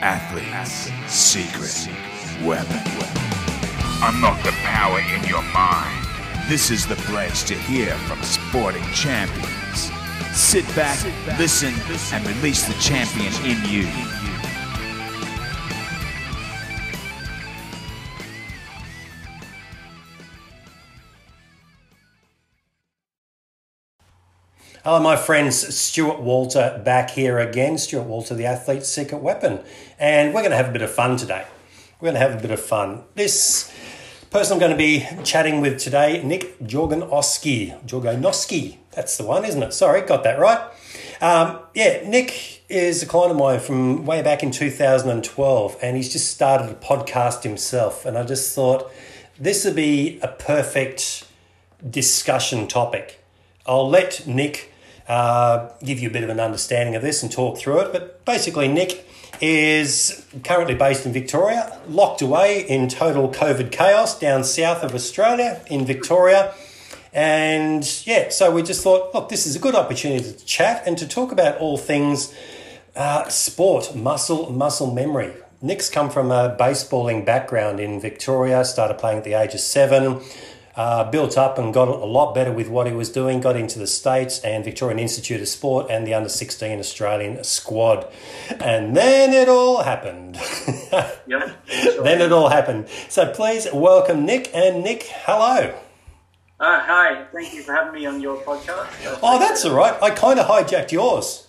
athlete's secret weapon. Unlock the power in your mind. This is the pledge to hear from sporting champions. Sit back, listen, and release the champion in you. Hello, my friends. Stuart Walter back here again. Stuart Walter, the athlete's secret weapon. And we're going to have a bit of fun today. We're going to have a bit of fun. This person I'm going to be chatting with today, Nick Djorgonoski. Djorgonoski, that's the one, isn't it? Sorry, got that right. Um, yeah, Nick is a client of mine from way back in 2012, and he's just started a podcast himself. And I just thought this would be a perfect discussion topic. I'll let Nick uh, give you a bit of an understanding of this and talk through it. But basically, Nick is currently based in Victoria, locked away in total COVID chaos down south of Australia in Victoria. And yeah, so we just thought, look, this is a good opportunity to chat and to talk about all things uh, sport, muscle, muscle memory. Nick's come from a baseballing background in Victoria, started playing at the age of seven, uh, built up and got a lot better with what he was doing, got into the States and Victorian Institute of Sport and the under 16 Australian squad. And then it all happened. Yep. then it all happened. So please welcome Nick. And Nick, hello. Uh, hi, thank you for having me on your podcast. Oh, that's all right. I kind of hijacked yours.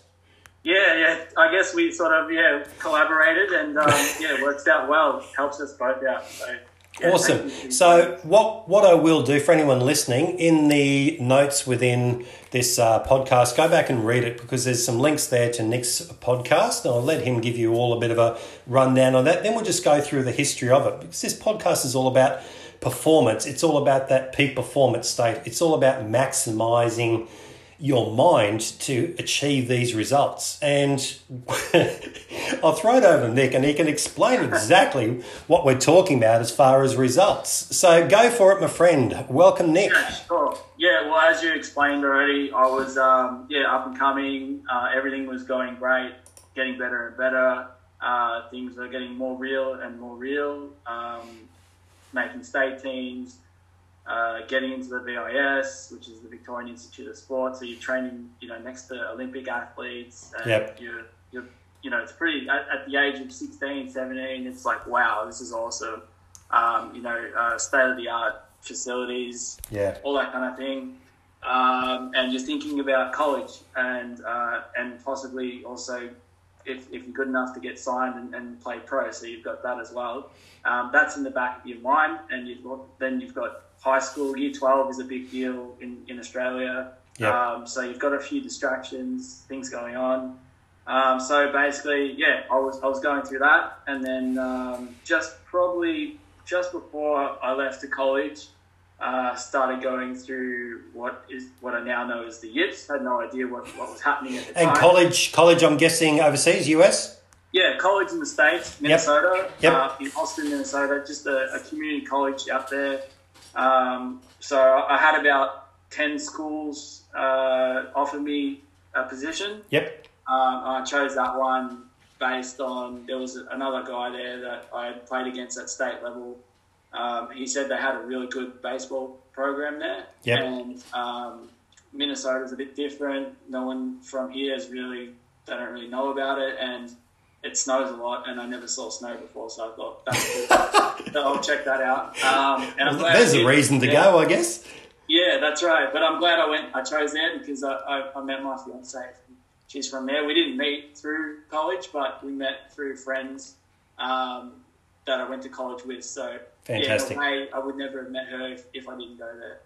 Yeah, yeah. I guess we sort of yeah collaborated and um, yeah, it works out well. Helps us both out. So, Awesome. So, what what I will do for anyone listening in the notes within this uh, podcast, go back and read it because there's some links there to Nick's podcast. And I'll let him give you all a bit of a rundown on that. Then we'll just go through the history of it because this podcast is all about performance. It's all about that peak performance state. It's all about maximizing your mind to achieve these results. And I'll throw it over to Nick and he can explain exactly what we're talking about as far as results. So go for it, my friend. Welcome, Nick. Yeah, sure. Yeah, well, as you explained already, I was um, yeah up and coming. Uh, everything was going great, getting better and better. Uh, things were getting more real and more real. Um, making state teams, uh, getting into the VIS, which is the Victorian Institute of Sport. So you're training, you know, next to Olympic athletes. And Yep. You're, you're, you know, it's pretty at, at the age of 16, 17. It's like, wow, this is awesome. Um, you know, uh, state of the art facilities Yeah. all that kind of thing, um, and just thinking about college and uh, and possibly also if, if you're good enough to get signed and, and play pro, so you've got that as well. Um, that's in the back of your mind, and you've got, then you've got high school. Year twelve is a big deal in in Australia. Yeah. Um, so you've got a few distractions, things going on. Um, so basically, yeah, I was I was going through that, and then um, just probably just before I left to college, uh, started going through what is what I now know as the YIPS. Had no idea what, what was happening at the And time. And college, college, I'm guessing overseas, US? Yeah, college in the States, Minnesota, Yep. Uh, in Austin, Minnesota, just a, a community college out there. Um, so I had about 10 schools uh, offer me a position. Yep. Um, I chose that one based on there was another guy there that I had played against at state level. Um, he said they had a really good baseball program there, Yep. and um, Minnesota's a bit different. No one from here is really they don't really know about it, and it snows a lot, and I never saw snow before, so I thought that's cool. so I'll check that out. Um, and glad There's a reason to Yeah. go, I guess. Yeah, that's right. But I'm glad I went. I chose there because I, I, I met my fiance. She's from there. We didn't meet through college, but we met through friends um, that I went to college with. So Fantastic. Yeah, in a way, I would never have met her if, if I didn't go there.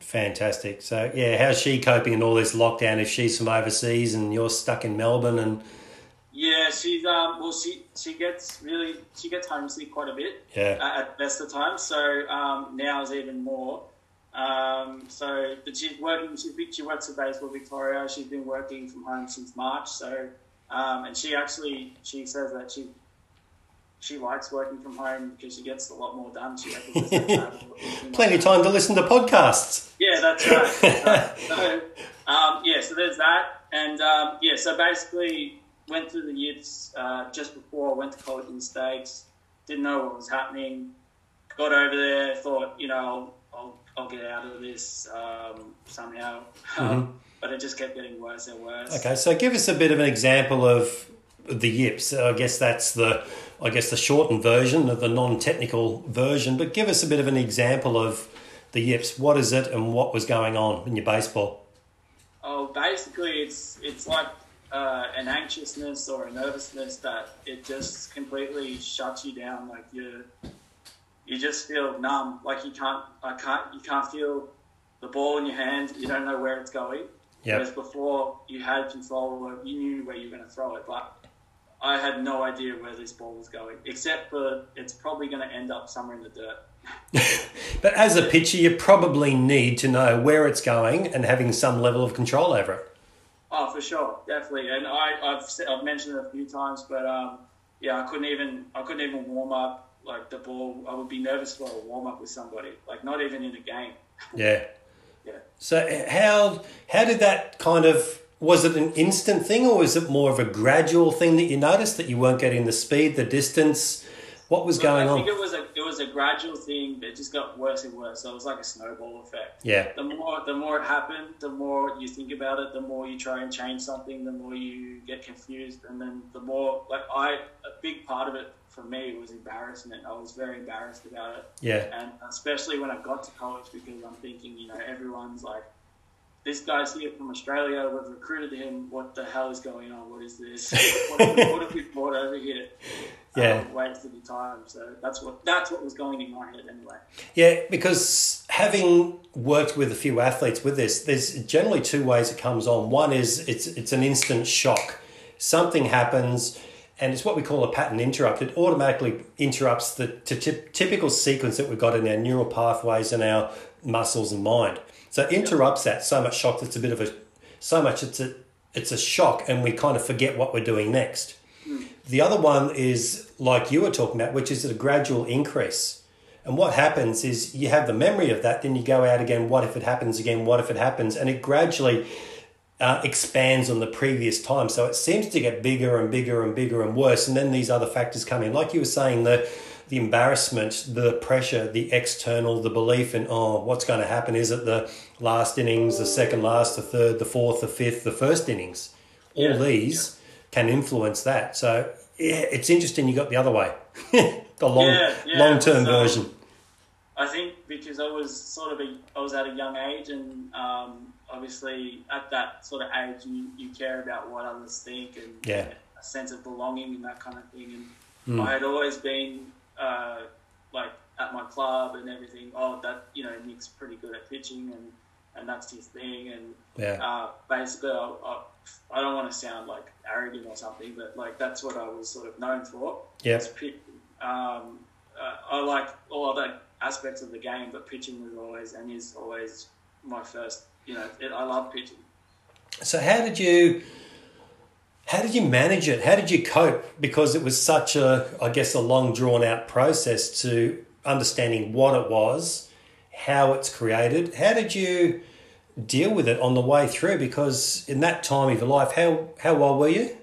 Fantastic. So, yeah, how's she coping in all this lockdown if she's from overseas and you're stuck in Melbourne? And Yeah, she's um. Well, she she gets really she gets homesick quite a bit. Yeah. Uh, at best of times. So um, now is even more. Um, so, but she's working. She she works at Baseball Victoria. She's been working from home since March. So, um, and she actually she says that she she likes working from home because she gets a lot more done. She reckons plenty of time to listen to podcasts. yeah, that's right. So, um, yeah, so there's that, and um, yeah, so basically, went through the yips uh, just before I went to college in the States. Didn't know what was happening. Got over there, thought, you know, I'll, I'll, I'll get out of this um, somehow. Mm-hmm. but it just kept getting worse and worse. Okay, so give us a bit of an example of the yips. I guess that's the, I guess the shortened version of the non-technical version. But give us a bit of an example of the yips. What is it, and what was going on in your baseball? Oh, basically, it's it's like uh, an anxiousness or a nervousness that it just completely shuts you down. Like you, you just feel numb. Like you can't, I can't, you can't feel the ball in your hand. You don't know where it's going. Yep. Whereas before, you had control. You knew where you were going to throw it, but I had no idea where this ball was going, except for it's probably going to end up somewhere in the dirt. But as a pitcher, you probably need to know where it's going and having some level of control over it. Oh, for sure, definitely. And I, I've I've mentioned it a few times, but um, yeah, I couldn't even I couldn't even warm up like the ball. I would be nervous for a warm up with somebody, like not even in a game. Yeah. Yeah. So how how did that kind of was it an instant thing or was it more of a gradual thing that you noticed that you weren't getting the speed, the distance? What was going I on? it was a was a gradual thing that just got worse and worse. So it was like a snowball effect. Yeah. The more the more it happened, the more you think about it, the more you try and change something, the more you get confused, and then the more like I a big part of it for me was embarrassment. I was very embarrassed about it. Yeah. and especially when I got to college because I'm thinking, you know, everyone's like, this guy's here from Australia. We've recruited him. What the hell is going on? What is this? what, have we, what have we brought over here? Yeah. um, wasted your time. So that's what that's what was going in my head anyway. Yeah, because having worked with a few athletes with this, there's generally two ways it comes on. One is it's it's an instant shock. Something happens, and it's what we call a pattern interrupt. It automatically interrupts the t- typical sequence that we've got in our neural pathways and our muscles and mind. So it interrupts that so much shock It's a bit of a so much it's a it's a shock, and we kind of forget what we're doing next. The other one is like you were talking about, which is a gradual increase. And what happens is you have the memory of that, then you go out again. What if it happens again? What if it happens? And it gradually uh, expands on the previous time. So it seems to get bigger and bigger and bigger and worse. And then these other factors come in, like you were saying, the the embarrassment, the pressure, the external, the belief in oh, what's going to happen? Is it the last innings, the second last, the third, the fourth, the fifth, the first innings? All Yeah. these can influence that. So yeah, it's interesting. You got the other way, the long Yeah, yeah, long term so- version. I think because I was sort of a, I was at a young age, and um, obviously at that sort of age, you, you care about what others think and Yeah. a sense of belonging and that kind of thing. And Hmm. I had always been uh, like at my club and everything. Oh, that you know, Nick's pretty good at pitching, and and that's his thing. And Yeah. uh, basically, I, I, I don't want to sound like arrogant or something, but like that's what I was sort of known for. It's Um, uh, I like all other aspects of the game, but pitching was always and is always my first. You know, it, I love pitching. So how did you how did you manage it? How did you cope? Because it was such a I guess a long drawn out process to understanding what it was, how it's created. How did you deal with it on the way through? Because in that time of your life, how how old were you?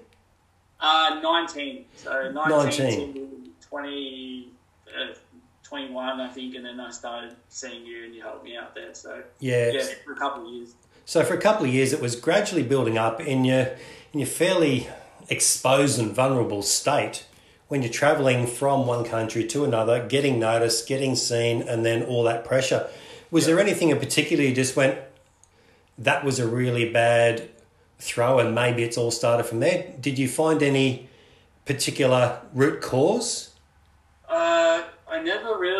Uh, 19. So 19, 19. to 20, uh, 21, I think, and then I started seeing you and you helped me out there. So, Yeah. yeah, for a couple of years. So for a couple of years, it was gradually building up in your in your fairly exposed and vulnerable state when you're traveling from one country to another, getting noticed, getting seen, and then all that pressure. Was there anything in particular you just went, that was a really bad throw, and maybe it's all started from there? Did you find any particular root cause? Uh, I never really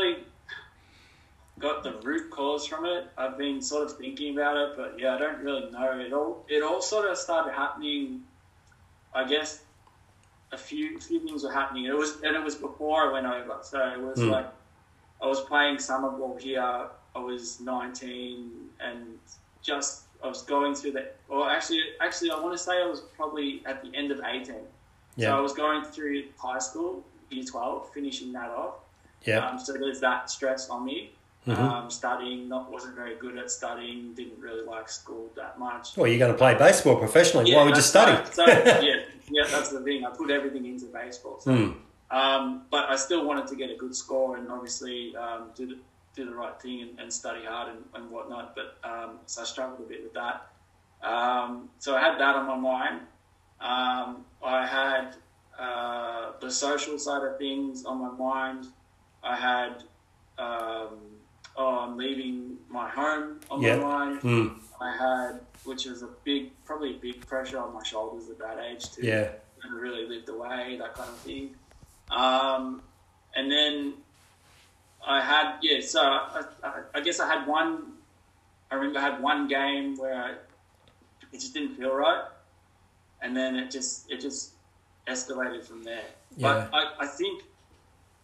got the root cause from it. I've been sort of thinking about it, but yeah, I don't really know. It all it all sort of started happening. I guess a few few things were happening. It was and it was before I went over. So it was Hmm. like I was playing summer ball here. I was 19 and just I was going through that. Or actually, actually, I want to say I was probably at the end of 18. So I was going through high school, year 12, finishing that off. yeah, Um, so there's that stress on me. Mhm. Um, studying, not wasn't very good at studying. Didn't really like school that much. well, you're going to play baseball professionally. Why would you study? right. So yeah, yeah, that's the thing. I put everything into baseball. So, Hmm. um, but I still wanted to get a good score and obviously um, do the do the right thing and, and study hard and, and whatnot. But um, so I struggled a bit with that. Um, so I had that on my mind. Um, I had uh, the social side of things on my mind. I had um, oh, I'm leaving my home on Yeah. my mind. Hmm. I had, which is a big, probably a big pressure on my shoulders at that age to Yeah. and really lived away, that kind of thing. Um, and then I had, yeah, so I, I, I guess I had one, I remember I had one game where I, it just didn't feel right. And then it just, it just escalated from there. Yeah. But I, I think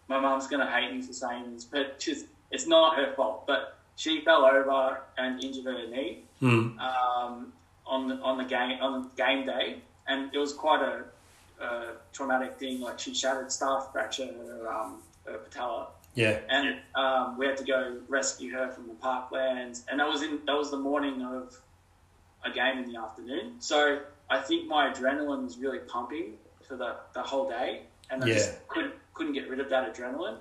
my mom's going to hate me for saying this, but just, it's not her fault. But she fell over and injured her knee Hmm. um, on the on the game on game day, and it was quite a, a traumatic thing. Like she shattered staff fracture her, um, her patella, Yeah. and um, we had to go rescue her from the parklands. And that was in that was the morning of a game in the afternoon. So I think my adrenaline was really pumping for the, the whole day, and I Yeah. just couldn't couldn't get rid of that adrenaline.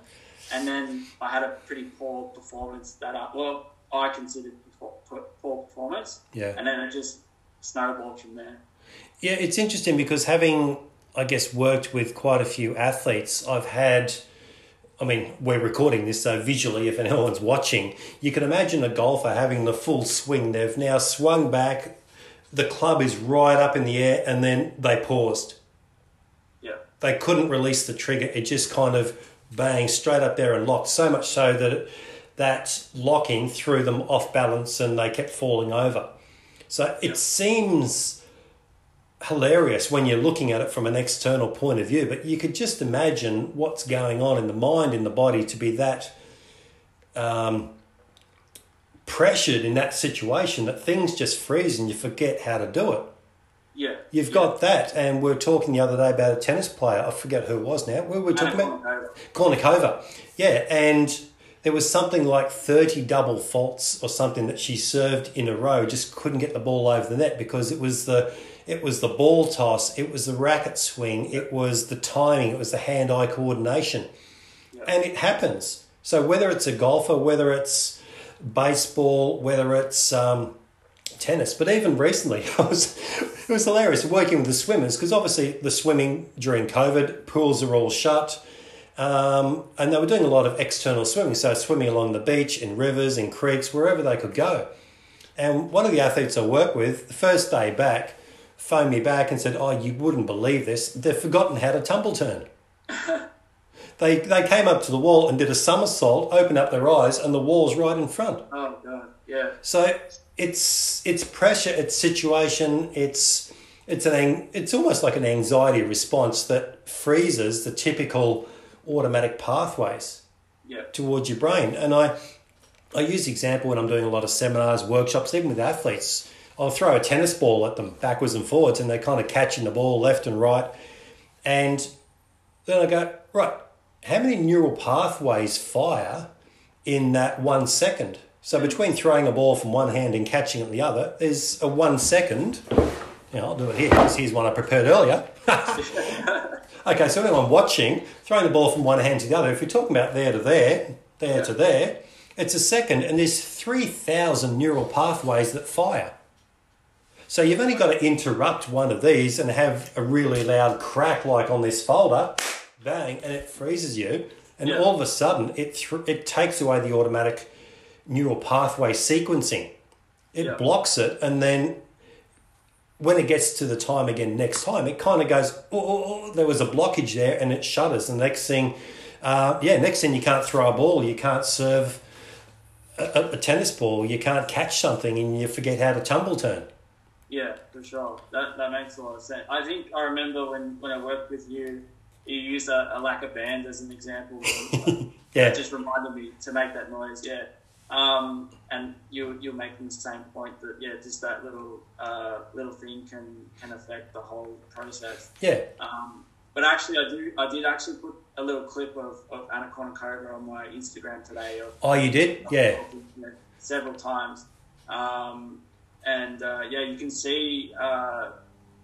And then I had a pretty poor performance that up. Well, I considered poor, poor- poor performance, Yeah. and then it just snowballed from there. Yeah, it's interesting because having, I guess, worked with quite a few athletes, I've had. I mean, we're recording this, so visually, if anyone's watching, you can imagine a golfer having the full swing. They've now swung back, the club is right up in the air, and then they paused. Yeah, They couldn't release the trigger. It just kind of bang straight up there and locked. So much so that it, that locking threw them off balance and they kept falling over. So it seems hilarious when you're looking at it from an external point of view, but you could just imagine what's going on in the mind, in the body, to be that um, pressured in that situation that things just freeze and you forget how to do it. You've yeah. got that, and we are talking the other day about a tennis player. I forget who it was now. We were talking about Kournikova. Yeah, and there was something like 30 double faults or something that she served in a row, just couldn't get the ball over the net because it was the it was the ball toss, it was the racket swing, it was the timing, it was the hand-eye coordination. Yeah. And it happens. So whether it's a golfer, whether it's baseball, whether it's um, tennis, but even recently, I was, it was hilarious working with the swimmers because obviously the swimming during COVID, pools are all shut. Um, and they were doing a lot of external swimming, so swimming along the beach, in rivers, in creeks, wherever they could go. And one of the athletes I work with, the first day back, phoned me back and said, Oh, you wouldn't believe this. They've forgotten how to tumble turn. they, they came up to the wall and did a somersault, opened up their eyes, and the wall's right in front. Oh god, yeah, So it's it's pressure, it's situation, it's it's an it's almost like an anxiety response that freezes the typical automatic pathways yeah, towards your brain. And I I use the example when I'm doing a lot of seminars, workshops, even with athletes. I'll throw a tennis ball at them backwards and forwards, and they're kind of catching the ball left and right. And then I go, right, how many neural pathways fire in that one second? So between throwing a ball from one hand and catching it in the other, there's a one second. You know, I'll do it here because here's one I prepared earlier. okay, so anyone watching, throwing the ball from one hand to the other, if you're talking about there to there, there to there, it's a second, and there's 3,000 neural pathways that fire. So you've only got to interrupt one of these and have a really loud crack like on this folder, bang, and it freezes you. And Yeah. all of a sudden, it thr it takes away the automatic neural pathway sequencing. It Yeah. blocks it, and then when it gets to the time again next time, it kind of goes, oh, oh, oh, there was a blockage there, and it shutters. And next thing, uh, yeah, next thing you can't throw a ball, you can't serve a, a, tennis ball, you can't catch something, and you forget how to tumble turn. yeah, for sure. That that makes a lot of sense. I think I remember when when I worked with you, you used a, a lacquer band as an example. Yeah, It just reminded me to make that noise. Yeah. Um, and you you're making the same point that yeah, just that little uh, little thing can can affect the whole process. yeah, Um, but actually, I do I did actually put a little clip of, of Anna Kournikova on my Instagram today. Of, Oh, you did? Yeah. several times. Um, and uh, yeah, you can see uh,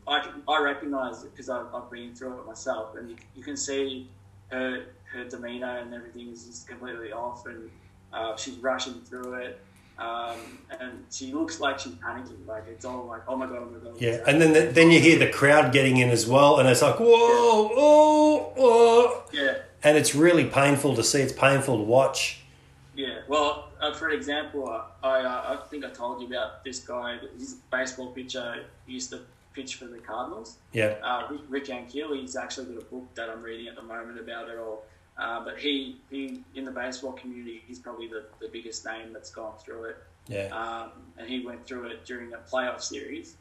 I I recognize it because I've, I've been through it myself, and you, you can see her her demeanor and everything is just completely off, and uh, she's rushing through it. Um, and she looks like she's panicking, like it's all like, oh my god, oh my god. Yeah, and then the, then you hear the crowd getting in as well, and it's like, whoa, oh, oh, yeah, and it's really painful to see. It's painful to watch. yeah. Well, uh, for example, I uh, I think I told you about this guy. He's a baseball pitcher. He used to pitch for the Cardinals. Yeah, uh, Rick, Rick Ankiel, he's actually got a book that I'm reading at the moment about it all. Uh, but he, he, in the baseball community, he's probably the, the biggest name that's gone through it. yeah, Um, and he went through it during a playoff series.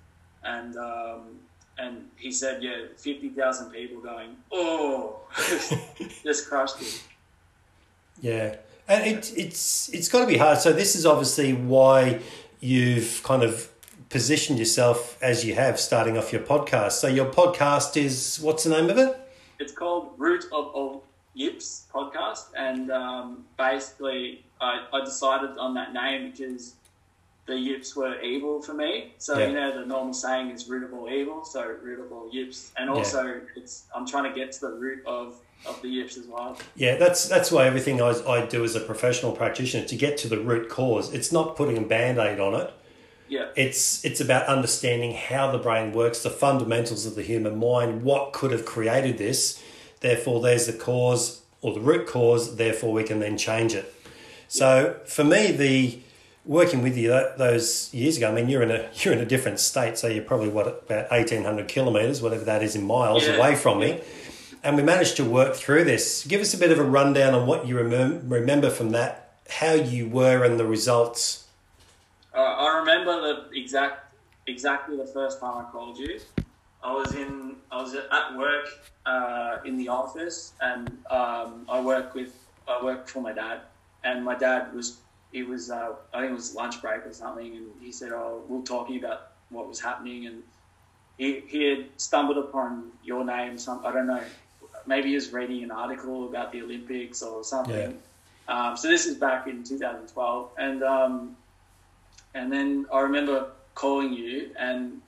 And, um, and he said, yeah, 50,000 people going, oh, just crushed it. yeah, and it, it's it's got to be hard. So this is obviously why you've kind of positioned yourself as you have, starting off your podcast. So your podcast is what's the name of it? It's called Root of All Yips podcast, and um, basically, I, I decided on that name because the yips were evil for me. So Yeah. you know the normal saying is root of all evil, so root of all yips, and also it's I'm trying to get to the root of of the yips as well. Yeah, that's that's why everything I, I do as a professional practitioner to get to the root cause. It's not putting a band aid on it. Yeah, It's it's about understanding how the brain works, the fundamentals of the human mind, what could have created this. Therefore, there's the cause or the root cause. Therefore, we can then change it. So for me, the working with you tho- those years ago, I mean, you're in a you're in a different state, so you're probably what about eighteen hundred kilometers, whatever that is in miles Yeah. away from me. And we managed to work through this. Give us a bit of a rundown on what you remem- remember from that, how you were, and the results. Uh, I remember the exact exactly the first time I called you. I was in was at work uh, in the office, and um, I work with I work for my dad, and my dad was he was uh, I think it was lunch break or something, and he said, "Oh, we we're talking about what was happening," and he he had stumbled upon your name. Some I don't know, maybe he was reading an article about the Olympics or something. Um, so this is back in 2012, and um, and then I remember calling you, and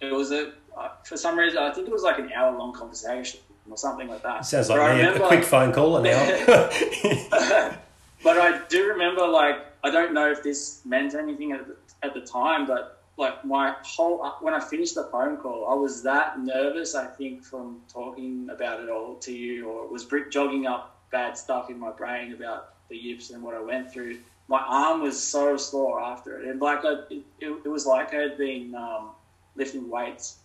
it was a uh, for some reason I think it was like an hour long conversation or something like that. Sounds like me, a- a quick phone call an hour. but I do remember, like, I don't know if this meant anything at the, at the time, but like my whole when I finished the phone call, I was that nervous. I think from talking about it all to you, or it was brick jogging up bad stuff in my brain about the yips and what I went through. My arm was so sore after it, and like I, it, it, it was like I had been um, lifting weights.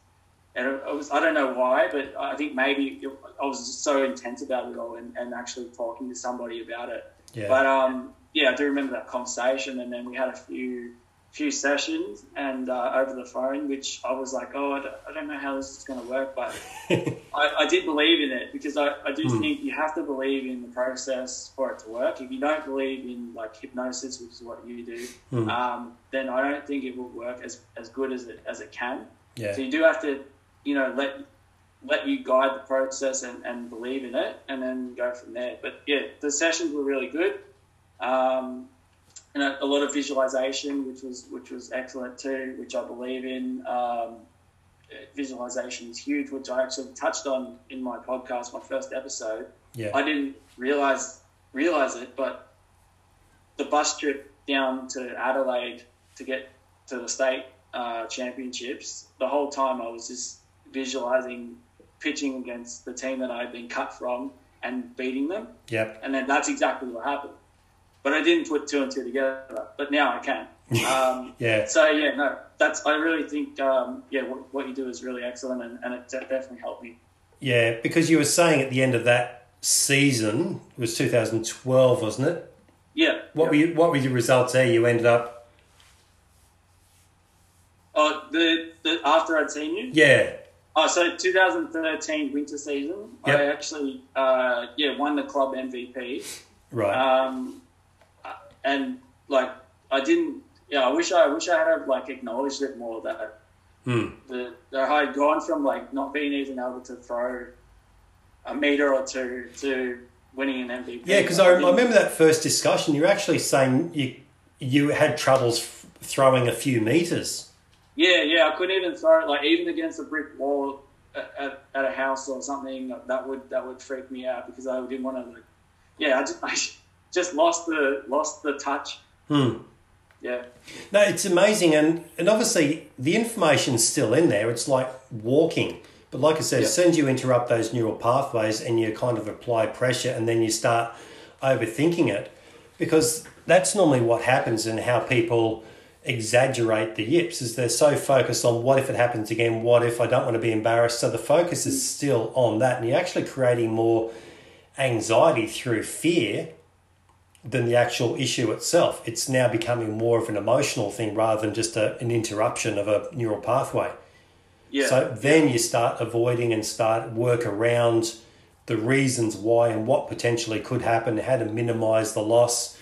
And it, was I don't know why, but I think maybe it, I was just so intense about it all, and, and actually talking to somebody about it. yeah. But um, yeah, I do remember that conversation, and then we had a few few sessions and uh, over the phone, which I was like, oh, I don't, I don't know how this is going to work, but I, I did believe in it because I, I do think you have to believe in the process for it to work. If you don't believe in like hypnosis, which is what you do, um, then I don't think it will work as, as good as it as it can. yeah. So you do have to, you know, let let you guide the process and, and believe in it, and then go from there. But yeah, the sessions were really good, um, and a, a lot of visualization, which was which was excellent too, which I believe in. Um, visualization is huge, which I actually touched on in my podcast, my first episode. yeah. I didn't realize realize it, but the bus trip down to Adelaide to get to the state uh, championships, the whole time I was just visualizing pitching against the team that I had been cut from and beating them, Yep. and then that's exactly what happened. But I didn't put two and two together. But now I can. Um, Yeah. so yeah, no, that's I really think um, yeah, what, what you do is really excellent, and, and it de- definitely helped me. Yeah, because you were saying at the end of that season, it was 2012, wasn't it? Yeah. What yeah. were you, what were your results there? You ended up, Oh, the, the after I'd seen you. yeah, Oh, so 2013 winter season, Yep. I actually uh, yeah won the club MVP. right. Um, and like I didn't. Yeah, I wish I, I wish I had like acknowledged it more that Hmm. the that I had gone from like not being even able to throw a meter or two to winning an MVP. Yeah, because I, I remember that first discussion. You're actually saying you you had troubles f- throwing a few meters. Yeah, yeah, I couldn't even throw it like even against a brick wall at, at, at a house or something. That would that would freak me out because I didn't want to. Like, yeah, I just I just lost the lost the touch. Hmm. Yeah, No, it's amazing, and and obviously the information's still in there. It's like walking, but like I said, as soon as you interrupt those neural pathways and you kind of apply pressure, and then you start overthinking it, because that's normally what happens and how people exaggerate the yips is they're so focused on what if it happens again, what if I don't want to be embarrassed. So the focus is still on that, and you're actually creating more anxiety through fear than the actual issue itself. It's now becoming more of an emotional thing rather than just a, an interruption of a neural pathway. yeah. So then you start avoiding and start work around the reasons why and what potentially could happen, how to minimize the loss.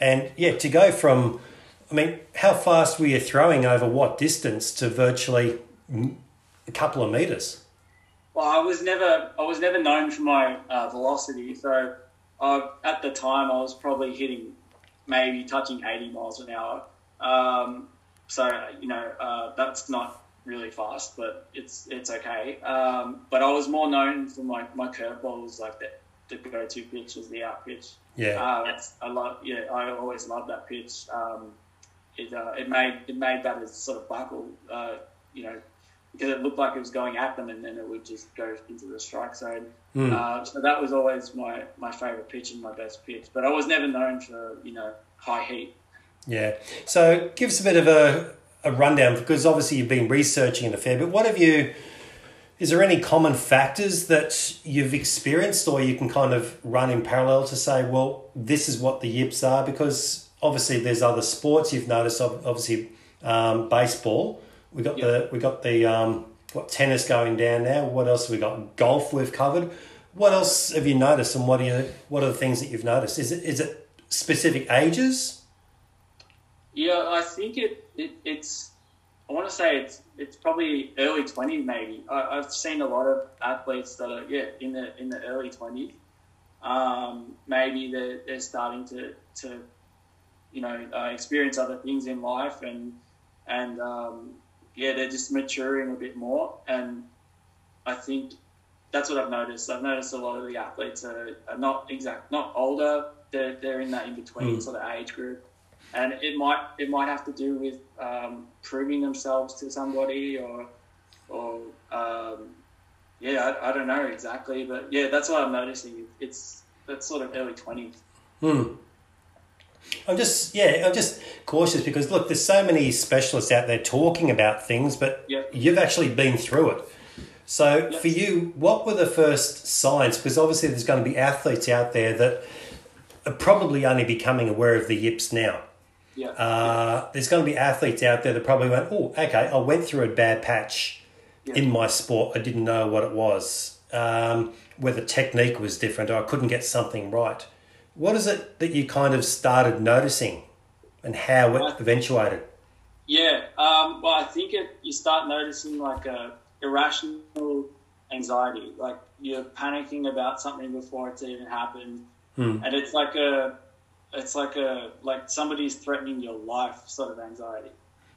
And yeah, to go from, I mean, how fast were you throwing over what distance to virtually a couple of meters? Well, I was never I was never known for my uh, velocity. So uh, at the time, I was probably hitting maybe touching 80 miles an hour. Um, so you know uh, that's not really fast, but it's it's okay. Um, but I was more known for my my curveball was like the the go to pitch was the out pitch. Yeah. Uh, I love yeah I always loved that pitch. Um, it uh, it made it made batters sort of buckle. Uh, you know because it looked like it was going at them and then it would just go into the strike zone. Hmm. Uh, so that was always my, my favourite pitch and my best pitch. But I was never known for, you know, high heat. Yeah. So give us a bit of a, a rundown because obviously you've been researching it a fair bit. What have you, is there any common factors that you've experienced or you can kind of run in parallel to say, well, this is what the yips are? Because obviously there's other sports you've noticed, obviously um, baseball. We got the we got the um, what tennis going down now. What else have we got? Golf we've covered. What else have you noticed, and what are you, what are the things that you've noticed? Is it is it specific ages? Yeah, I think it, it it's, I want to say it's it's probably early 20s maybe. I, I've seen a lot of athletes that are, yeah, in the in the early 20s. Um, maybe they're, they're starting to, to you know, uh, experience other things in life and, and um, yeah, they're just maturing a bit more. And I think that's what I've noticed. I've noticed a lot of the athletes are, are not exact, not older. They're, they're in that in between Mm. sort of age group, and it might it might have to do with um, proving themselves to somebody or or um, yeah, I, I don't know exactly, but yeah, that's what I'm noticing. It's that's sort of early twenties. Hmm. I'm just yeah, I'm just cautious because look, there's so many specialists out there talking about things, but Yep. you've actually been through it. So for you, what were the first signs? Because obviously there's going to be athletes out there that are probably only becoming aware of the yips now. Yeah, Uh, there's going to be athletes out there that probably went, oh, okay, I went through a bad patch in my sport. I didn't know what it was, um, whether technique was different or I couldn't get something right. What is it that you kind of started noticing and how it eventuated? Yeah, um, well, I think it, you start noticing like a irrational anxiety, like you're panicking about something before it's even happened, Hmm. and it's like a, it's like a like somebody's threatening your life sort of anxiety.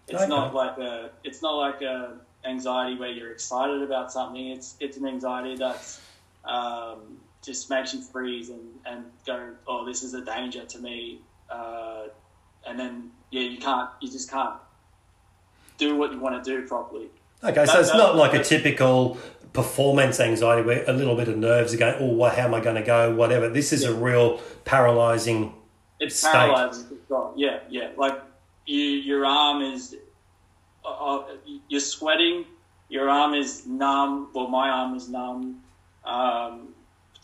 It's Okay. not like a, it's not like a anxiety where you're excited about something. It's it's an anxiety that's um, just makes you freeze and, and go, oh, this is a danger to me, uh, and then yeah, you can't, you just can't do what you want to do properly. Okay, so it's not like a typical performance anxiety where a little bit of nerves are going, oh, what, how am I going to go, whatever. This is a real paralyzing. It's State. paralyzing. Yeah, yeah. Like you, your arm is, uh, uh, you're sweating. Your arm is numb. Well, my arm is numb. Um,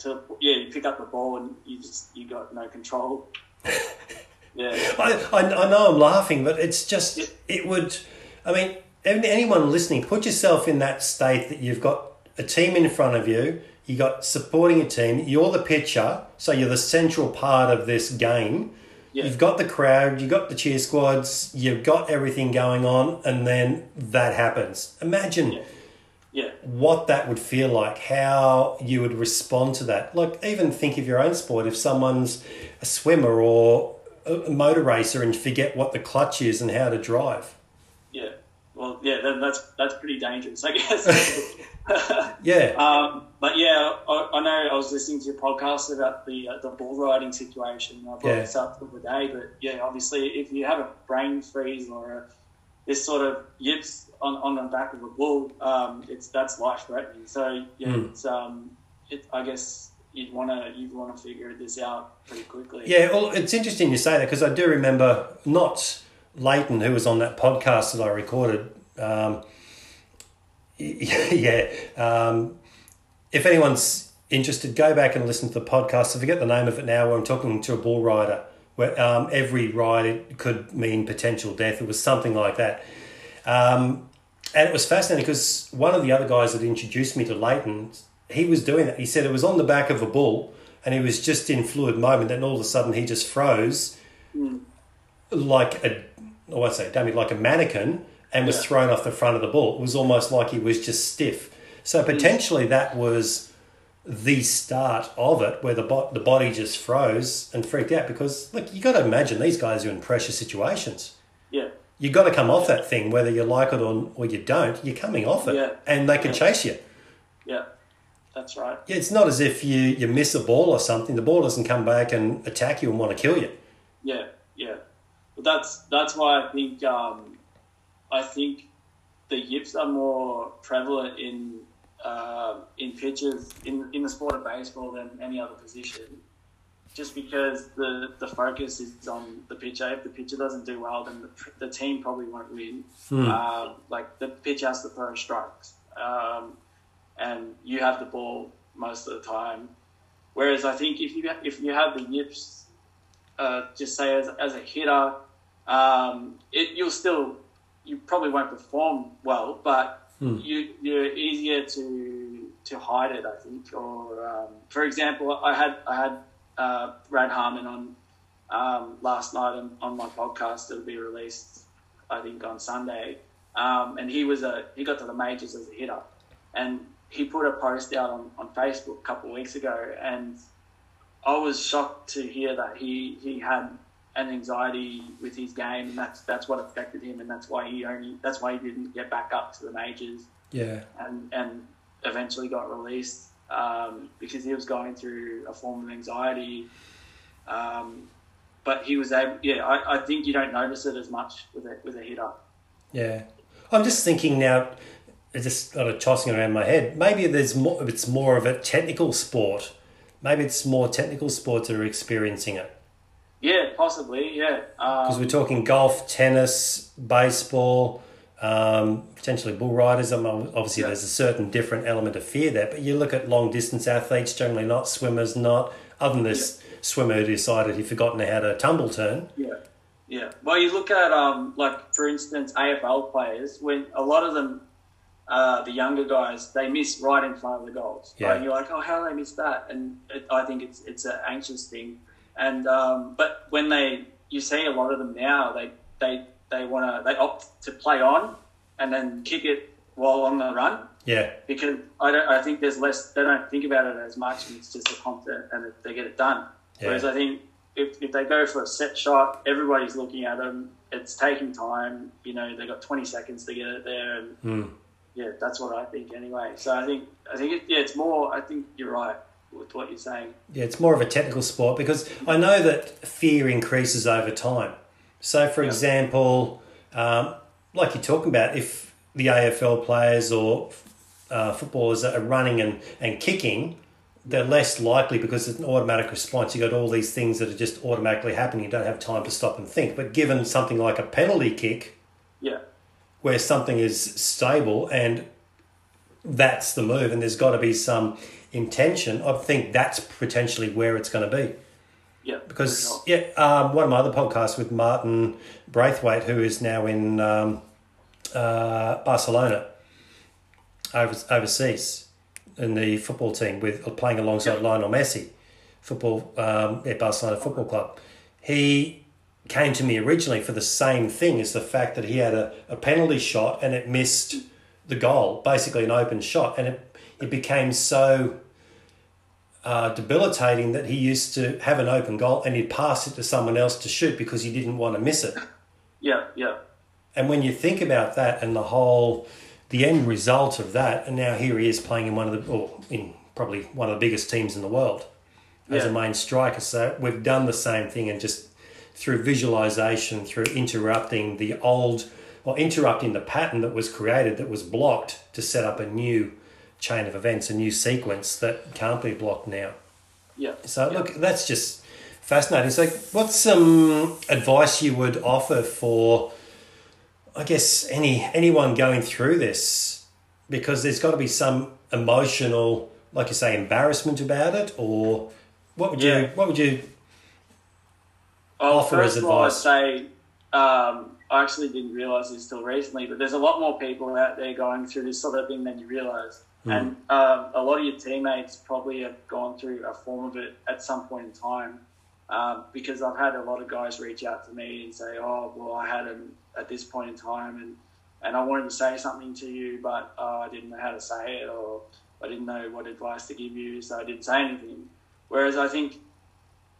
to yeah, you pick up the ball and you just you got no control. Yeah, I, I, I know I'm laughing, but it's just, Yeah. it would, I mean, anyone listening, put yourself in that state that you've got a team in front of you, you got supporting a team, you're the pitcher, so you're the central part of this game. Yeah. You've got the crowd, you've got the cheer squads, you've got everything going on, and then that happens. Imagine Yeah. What that would feel like, how you would respond to that. Like, even think of your own sport. If someone's a swimmer or a a motor racer and forget what the clutch is and how to drive. yeah. well, yeah, then that's that's pretty dangerous, I guess. Yeah. Um, but yeah, I, I know I was listening to your podcast about the uh, the bull riding situation. I brought Yeah. this up the other day, but yeah, obviously, if you have a brain freeze or a, this sort of yips on, on the back of a bull, um, it's that's life threatening. So yeah, Mm. it's um, it, I guess you'd want to you'd want to figure this out pretty quickly. Yeah, well, it's interesting you say that because I do remember not Leighton, who was on that podcast that I recorded. Um, yeah, um, if anyone's interested, go back and listen to the podcast. I forget the name of it now. Where I'm talking to a bull rider, where um, every ride could mean potential death. It was something like that. Um, and it was fascinating because one of the other guys that introduced me to Leighton, he was doing that. He said it was on the back of a bull and he was just in fluid moment. Then all of a sudden he just froze like a, I won't say dummy, like a mannequin and was Yeah. thrown off the front of the bull. It was almost like he was just stiff. So mm. potentially that was the start of it where the, bo- the body just froze and freaked out because look, you got to imagine these guys are in pressure situations yeah, you got to come off that thing, whether you like it or, or you don't. You're coming off it, Yeah. and they can Yeah. chase you. yeah, that's right. Yeah, It's not as if you, you miss a ball or something. The ball doesn't come back and attack you and want to kill you. Yeah, yeah. But that's that's why I think um, I think the yips are more prevalent in uh, in pitches in, in the sport of baseball than any other position. Just because the, the focus is on the pitcher. If the pitcher doesn't do well, then the, the team probably won't win. Um, like the pitcher has to throw strikes, um, and you have the ball most of the time. Whereas I think if you if you have the yips uh, just say as, as a hitter, um, it, you'll still you probably won't perform well, but you you're easier to to hide it. I think. Or um, for example, I had I had uh, Brad Harman on um, last night on, on my podcast. It'll be released, I think, on Sunday. Um, and he was a he got to the majors as a hitter, and he put a post out on, on Facebook a couple of weeks ago, and I was shocked to hear that he, he had an anxiety with his game, and that's that's what affected him, and that's why he only that's why he didn't get back up to the majors, Yeah, and and eventually got released um, because he was going through a form of anxiety. Um, but he was able, yeah. I, I think you don't notice it as much with a with a hitter. yeah. I'm just thinking now, it's just sort of tossing around my head. Maybe there's more. It's more of a technical sport. Maybe it's more technical sports that are experiencing it. Yeah, possibly. Yeah. Because Um, we're talking golf, tennis, baseball, um, potentially bull riders. Obviously, Yeah. there's a certain different element of fear there. But you look at long distance athletes, generally not swimmers, not other than this swimmer who decided he'd forgotten how to tumble turn. Yeah, yeah. Well, you look at um, like for instance, AFL players. When a lot of them, uh, the younger guys, they miss right in front of the goals. Yeah. Right? And you're like, oh, how do they miss that? And it, I think it's it's an anxious thing. And um, but when they, you see a lot of them now, they they they want to they opt to play on and then kick it while on the run Yeah, because I don't. I think there's less. They don't think about it as much. And it's just a confident, and they get it done. Yeah. Whereas I think if, if they go for a set shot, everybody's looking at them. It's taking time. You know, they got 20 seconds to get it there, and Hmm. yeah, that's what I think anyway. So I think I think it, yeah, it's more. I think you're right with what you're saying. Yeah, it's more of a technical sport because I know that fear increases over time. So, for Yeah. example, um, like you're talking about, if the AFL players or uh, footballers are running and, and kicking, they're less likely because it's an automatic response. You've got all these things that are just automatically happening. You don't have time to stop and think. But given something like a penalty kick, Yeah, where something is stable and that's the move and there's got to be some intention i think that's potentially where it's going to be yeah. because yeah um, one of my other podcasts with martin braithwaite who is now in um, uh, barcelona over, overseas in the football team with playing alongside lionel messi football um, at barcelona football club he came to me originally for the same thing as the fact that he had a, a penalty shot and it missed the goal, basically an open shot, and it, it became so uh, debilitating that he used to have an open goal and he'd pass it to someone else to shoot because he didn't want to miss it. yeah, yeah, And when you think about that and the whole, the end result of that, and now here he is playing in one of the, or in probably one of the biggest teams in the world as Yeah. a main striker. So we've done the same thing and just through visualization, through interrupting the old, or interrupting the pattern that was created that was blocked to set up a new chain of events, a new sequence that can't be blocked now. Yeah. So Yeah. look, that's just fascinating. So, what's some advice you would offer for, I guess, any anyone going through this? Because there's got to be some emotional, like you say, embarrassment about it, or what would you what would you Well, offer as first I'd advice? say um, I actually didn't realize this till recently, but there's a lot more people out there going through this sort of thing than you realize. And um, a lot of your teammates probably have gone through a form of it at some point in time. Um, because I've had a lot of guys reach out to me and say, "Oh, well, I had him at this point in time, and and I wanted to say something to you, but uh, I didn't know how to say it, or I didn't know what advice to give you, so I didn't say anything." Whereas I think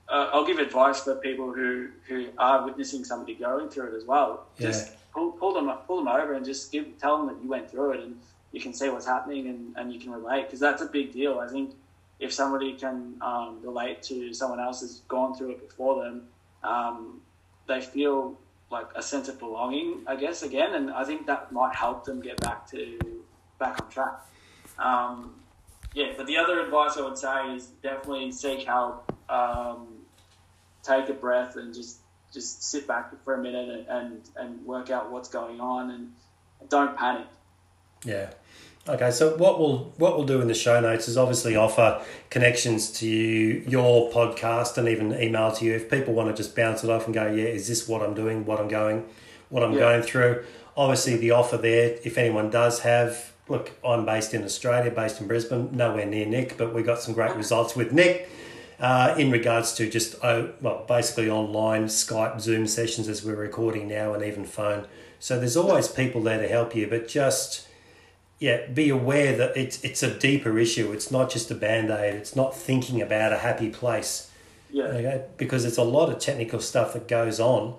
uh, I'll give advice for people who, who are witnessing somebody going through it as well. Just pull, pull them pull them over and just give tell them that you went through it and you can see what's happening and, and you can relate because that's a big deal. I think if somebody can um, relate to someone else who's gone through it before them, um, they feel like a sense of belonging, I guess, again, and I think that might help them get back to back on track. Um, yeah, but the other advice I would say is definitely seek help. Um, take a breath and just just sit back for a minute and, and, and work out what's going on and don't panic. Yeah. Okay, so what we'll what we'll do in the show notes is obviously offer connections to you, your podcast, and even email to you if people want to just bounce it off and go, yeah, is this what I'm doing, what I'm going, what I'm Yeah. going through? Obviously, the offer there, if anyone does have, look, I'm based in Australia, based in Brisbane, nowhere near Nick, but we got some great results with Nick. Uh, in regards to just oh, well, basically online Skype, Zoom sessions as we're recording now, and even phone. So there's always people there to help you, but just yeah, be aware that it's it's a deeper issue. It's not just a band aid. It's not thinking about a happy place. Yeah, Okay, because it's a lot of technical stuff that goes on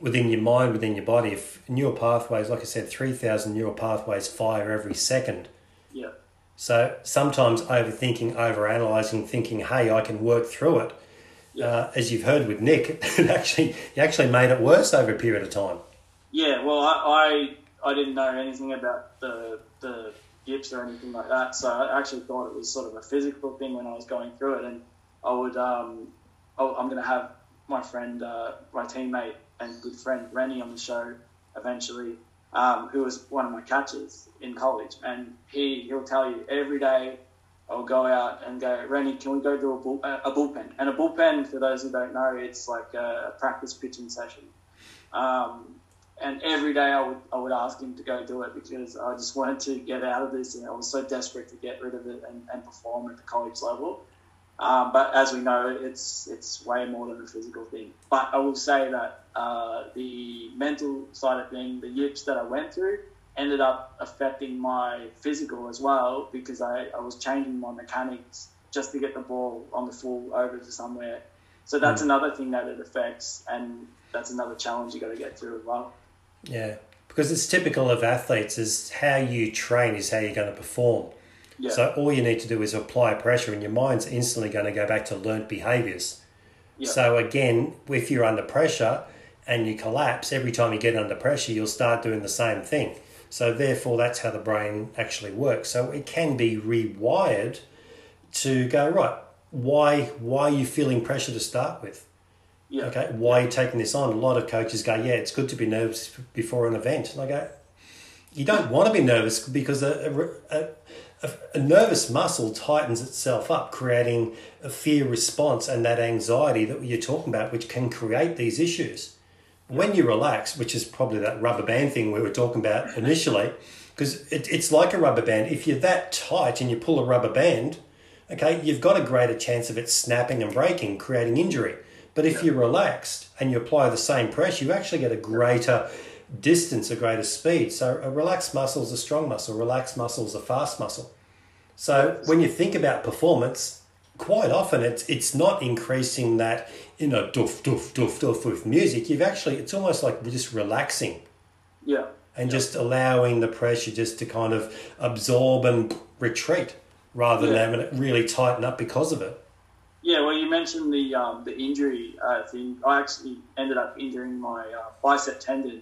within your mind, within your body. If neural pathways, like I said, three thousand neural pathways fire every second. yeah, So sometimes overthinking, overanalyzing, thinking, "Hey, I can work through it." Yeah. Uh, as you've heard with Nick, it actually he actually made it worse over a period of time. yeah. Well, I, I I didn't know anything about the the yips or anything like that, so I actually thought it was sort of a physical thing when I was going through it, and I would um, I'm going to have my friend, uh, my teammate and good friend Rennie on the show eventually, um, who was one of my catchers in college, and he he'll tell you every day. I'll go out and go, Rennie, can we go do a, bull, a bullpen? And a bullpen, for those who don't know, it's like a practice pitching session. Um, and every day I would I would ask him to go do it because I just wanted to get out of this and I was so desperate to get rid of it and, and perform at the college level. Um, but as we know, it's it's way more than a physical thing. But I will say that uh, the mental side of thing, the yips that I went through, ended up affecting my physical as well because I, I was changing my mechanics just to get the ball on the full over to somewhere. So that's another thing that it affects, and that's another challenge you got to get through as well. Yeah, because it's typical of athletes is how you train is how you're going to perform. Yeah. So all you need to do is apply pressure, and your mind's instantly going to go back to learnt behaviors. Yeah. So again, if you're under pressure and you collapse, every time you get under pressure, you'll start doing the same thing. So therefore, that's how the brain actually works. So it can be rewired to go right. Why? Why are you feeling pressure to start with? Yeah. Okay, why are you taking this on? A lot of coaches go, yeah, it's good to be nervous before an event. And I go, you don't want to be nervous because a, a, a, a nervous muscle tightens itself up, creating a fear response and that anxiety that you're talking about, which can create these issues. When you relax, which is probably that rubber band thing we were talking about initially, because it, it's like a rubber band. If you're that tight and you pull a rubber band, okay, you've got a greater chance of it snapping and breaking, creating injury. But if you're relaxed and you apply the same pressure, you actually get a greater distance, a greater speed. So a relaxed muscle is a strong muscle, relaxed muscle is a fast muscle. So when you think about performance, quite often it's it's not increasing that you know doof doof doof doof with music. You've actually it's almost like just relaxing. Yeah. and just allowing the pressure just to kind of absorb and retreat rather than having it really tighten up because of it. Mentioned the um, the injury uh, thing. I actually ended up injuring my uh, bicep tendon.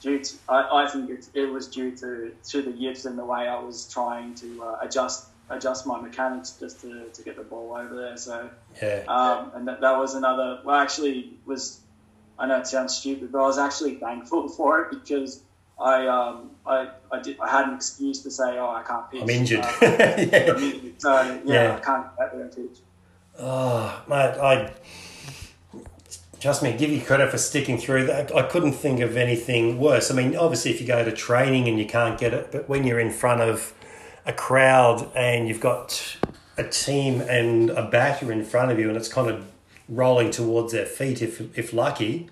Due to, I, I think it, it was due to, to the yips and the way I was trying to uh, adjust adjust my mechanics just to, to get the ball over there. So, Yeah. um, and that, that was another. Well, actually, was I know it sounds stupid, but I was actually thankful for it because I um, I I, did, I had an excuse to say, oh, I can't pitch. I'm injured. Uh, yeah. So yeah, Yeah. I can't get there and pitch. Oh, mate, I trust me, give you credit for sticking through that. I couldn't think of anything worse. I mean, obviously, if you go to training and you can't get it, but when you're in front of a crowd and you've got a team and a batter in front of you and it's kind of rolling towards their feet, if if lucky,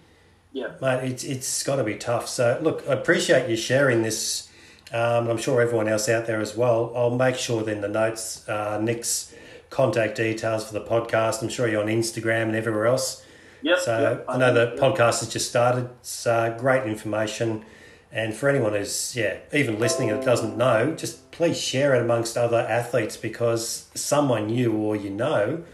Yeah. mate, it's it's got to be tough. So, look, I appreciate you sharing this. Um, I'm sure everyone else out there as well. I'll make sure then the notes, uh, Nick's contact details for the podcast. I'm sure you're on Instagram and everywhere else. Yep. So yep, I know the think- podcast has just started. It's uh, great information. And for anyone who's, yeah, even listening that doesn't know, just please share it amongst other athletes because someone you or you know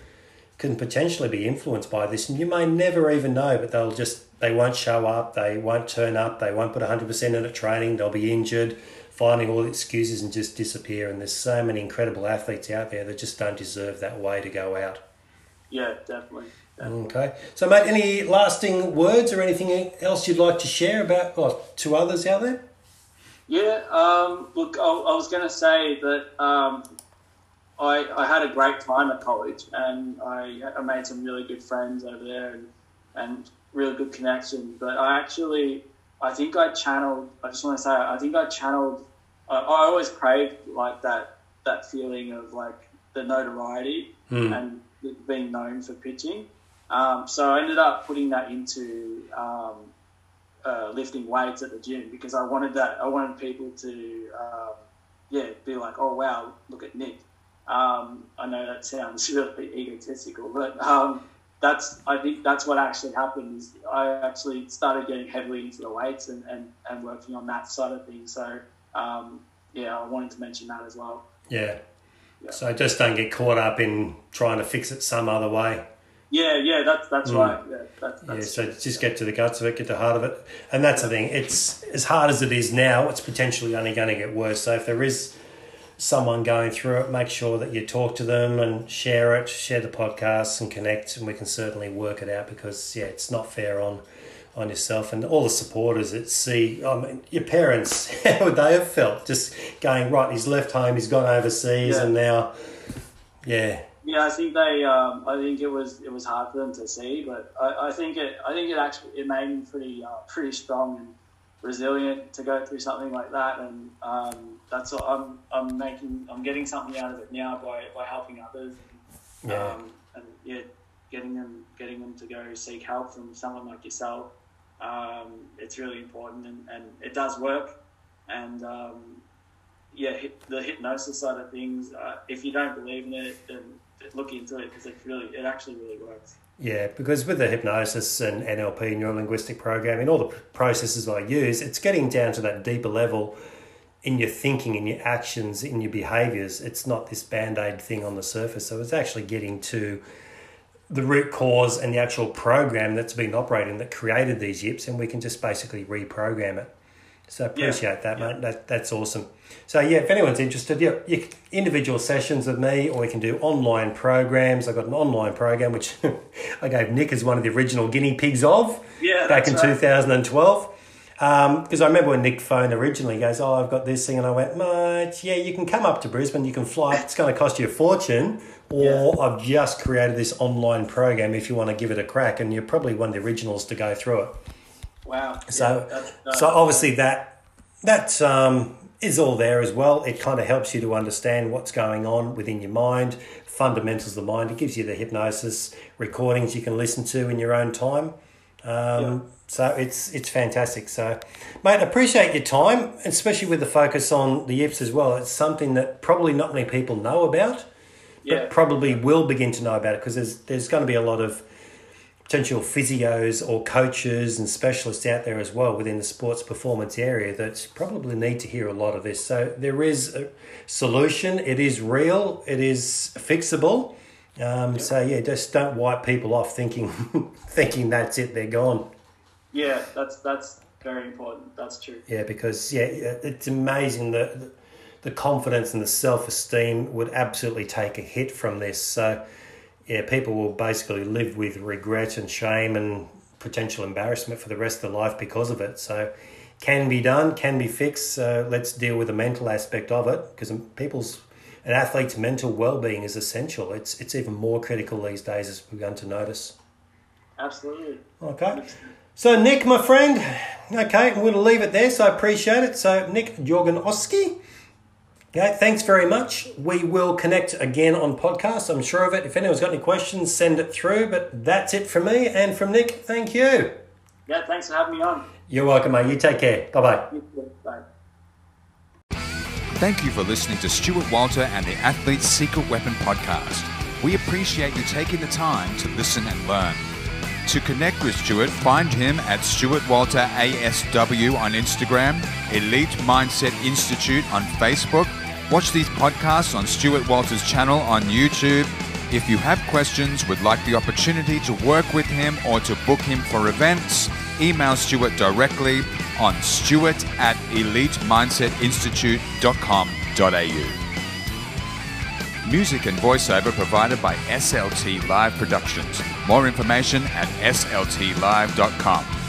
can potentially be influenced by this. And you may never even know, but they'll just, they won't show up, they won't turn up, they won't put 100% in at training, they'll be injured, finding all the excuses and just disappear. And there's so many incredible athletes out there that just don't deserve that way to go out. Yeah, definitely. definitely. Okay. So, mate, any lasting words or anything else you'd like to share about or to others out there? Yeah. Um, look, I, I was going to say that um, I, I had a great time at college, and I, I made some really good friends over there, and, and really good connections. But I actually, I think I channeled. I just want to say, I think I channeled. I, I always craved like that that feeling of like the notoriety and being known for pitching. Um, so I ended up putting that into um, uh, lifting weights at the gym because I wanted that. I wanted people to, um, yeah, be like, oh wow, look at Nick. Um, I know that sounds really egotistical, but um, that's I think that's what actually happened. Is I actually started getting heavily into the weights and, and, and working on that side of things. So um, yeah, I wanted to mention that as well. Yeah. Yeah. So just don't get caught up in trying to fix it some other way. Yeah, yeah, that's that's right. Yeah, that, Yeah, so just get to the guts of it, get to the heart of it. And that's the thing. It's as hard as it is now, it's potentially only going to get worse. So if there is someone going through it, make sure that you talk to them and share it, share the podcast and connect and we can certainly work it out because yeah, it's not fair on on yourself and all the supporters that see I mean, your parents, how would they have felt? Just going, right, he's left home, he's gone overseas Yeah. and now yeah. Yeah, I think they. Um, I think it was it was hard for them to see, but I, I think it. I think it actually it made me pretty uh, pretty strong and resilient to go through something like that, and um, that's what I'm I'm making. I'm getting something out of it now by, by helping others. And, Yeah. Um, and yeah, getting them getting them to go seek help from someone like yourself. Um, it's really important, and, and it does work. And um, yeah, hip, the hypnosis side of things. Uh, if you don't believe in it, then look into it because it really, it actually really works. Yeah, because with the hypnosis and NLP, neuro linguistic programming, all the processes I use, it's getting down to that deeper level in your thinking, in your actions, in your behaviors. It's not this band aid thing on the surface. So it's actually getting to the root cause and the actual program that's been operating that created these yips, and we can just basically reprogram it. So I appreciate that, yeah. mate. That, that's awesome. So yeah, if anyone's interested, yeah, you, can- individual sessions with me, or we can do online programs. I've got an online program which I gave Nick as one of the original guinea pigs of Yeah, back in right. 2012. Because I remember when Nick phoned originally, he goes, "Oh, I've got this thing," and I went, "Mate, yeah, you can come up to Brisbane, you can fly. It's going to cost you a fortune." Or I've just created this online program if you want to give it a crack, and you're probably one of the originals to go through it. Wow. So, Yeah, so obviously that that um, is all there as well. It kind of helps you to understand what's going on within your mind, fundamentals of the mind. It gives you the hypnosis recordings you can listen to in your own time. Um, So it's it's fantastic. So, mate, appreciate your time, especially with the focus on the yips as well. It's something that probably not many people know about yeah, but probably will begin to know about it because there's there's going to be a lot of potential physios or coaches and specialists out there as well within the sports performance area that probably need to hear a lot of this. So there is a solution. It is real. It is fixable. Um, so yeah, just don't wipe people off thinking thinking that's it. They're gone. Yeah, that's that's very important. That's true. Yeah, because yeah, it's amazing that the confidence and the self esteem would absolutely take a hit from this. So yeah, people will basically live with regret and shame and potential embarrassment for the rest of their life because of it. So can be done, can be fixed. So let's deal with the mental aspect of it because people's an athlete's mental well-being is essential. It's it's even more critical these days as we've begun to notice. Absolutely. Okay. So Nick, my friend, okay, I'm going to leave it there. So I appreciate it. So Nick Djorgonoski. Okay, thanks very much. We will connect again on podcast. I'm sure of it. If anyone's got any questions, send it through. But that's it from me and from Nick. Thank you. Yeah, thanks for having me on. You're welcome, mate. You take care. Bye-bye. Bye. Thank you for listening to Stuart Walter and the Athlete's Secret Weapon podcast. We appreciate you taking the time to listen and learn. To connect with Stuart, find him at Stuart Walter ASW on Instagram, Elite Mindset Institute on Facebook. Watch these podcasts on Stuart Walter's channel on YouTube. If you have questions, would like the opportunity to work with him or to book him for events, email Stuart directly on stuart at elitemindsetinstitute.com.au. Music and voiceover provided by SLT Live Productions. More information at sltlive.com.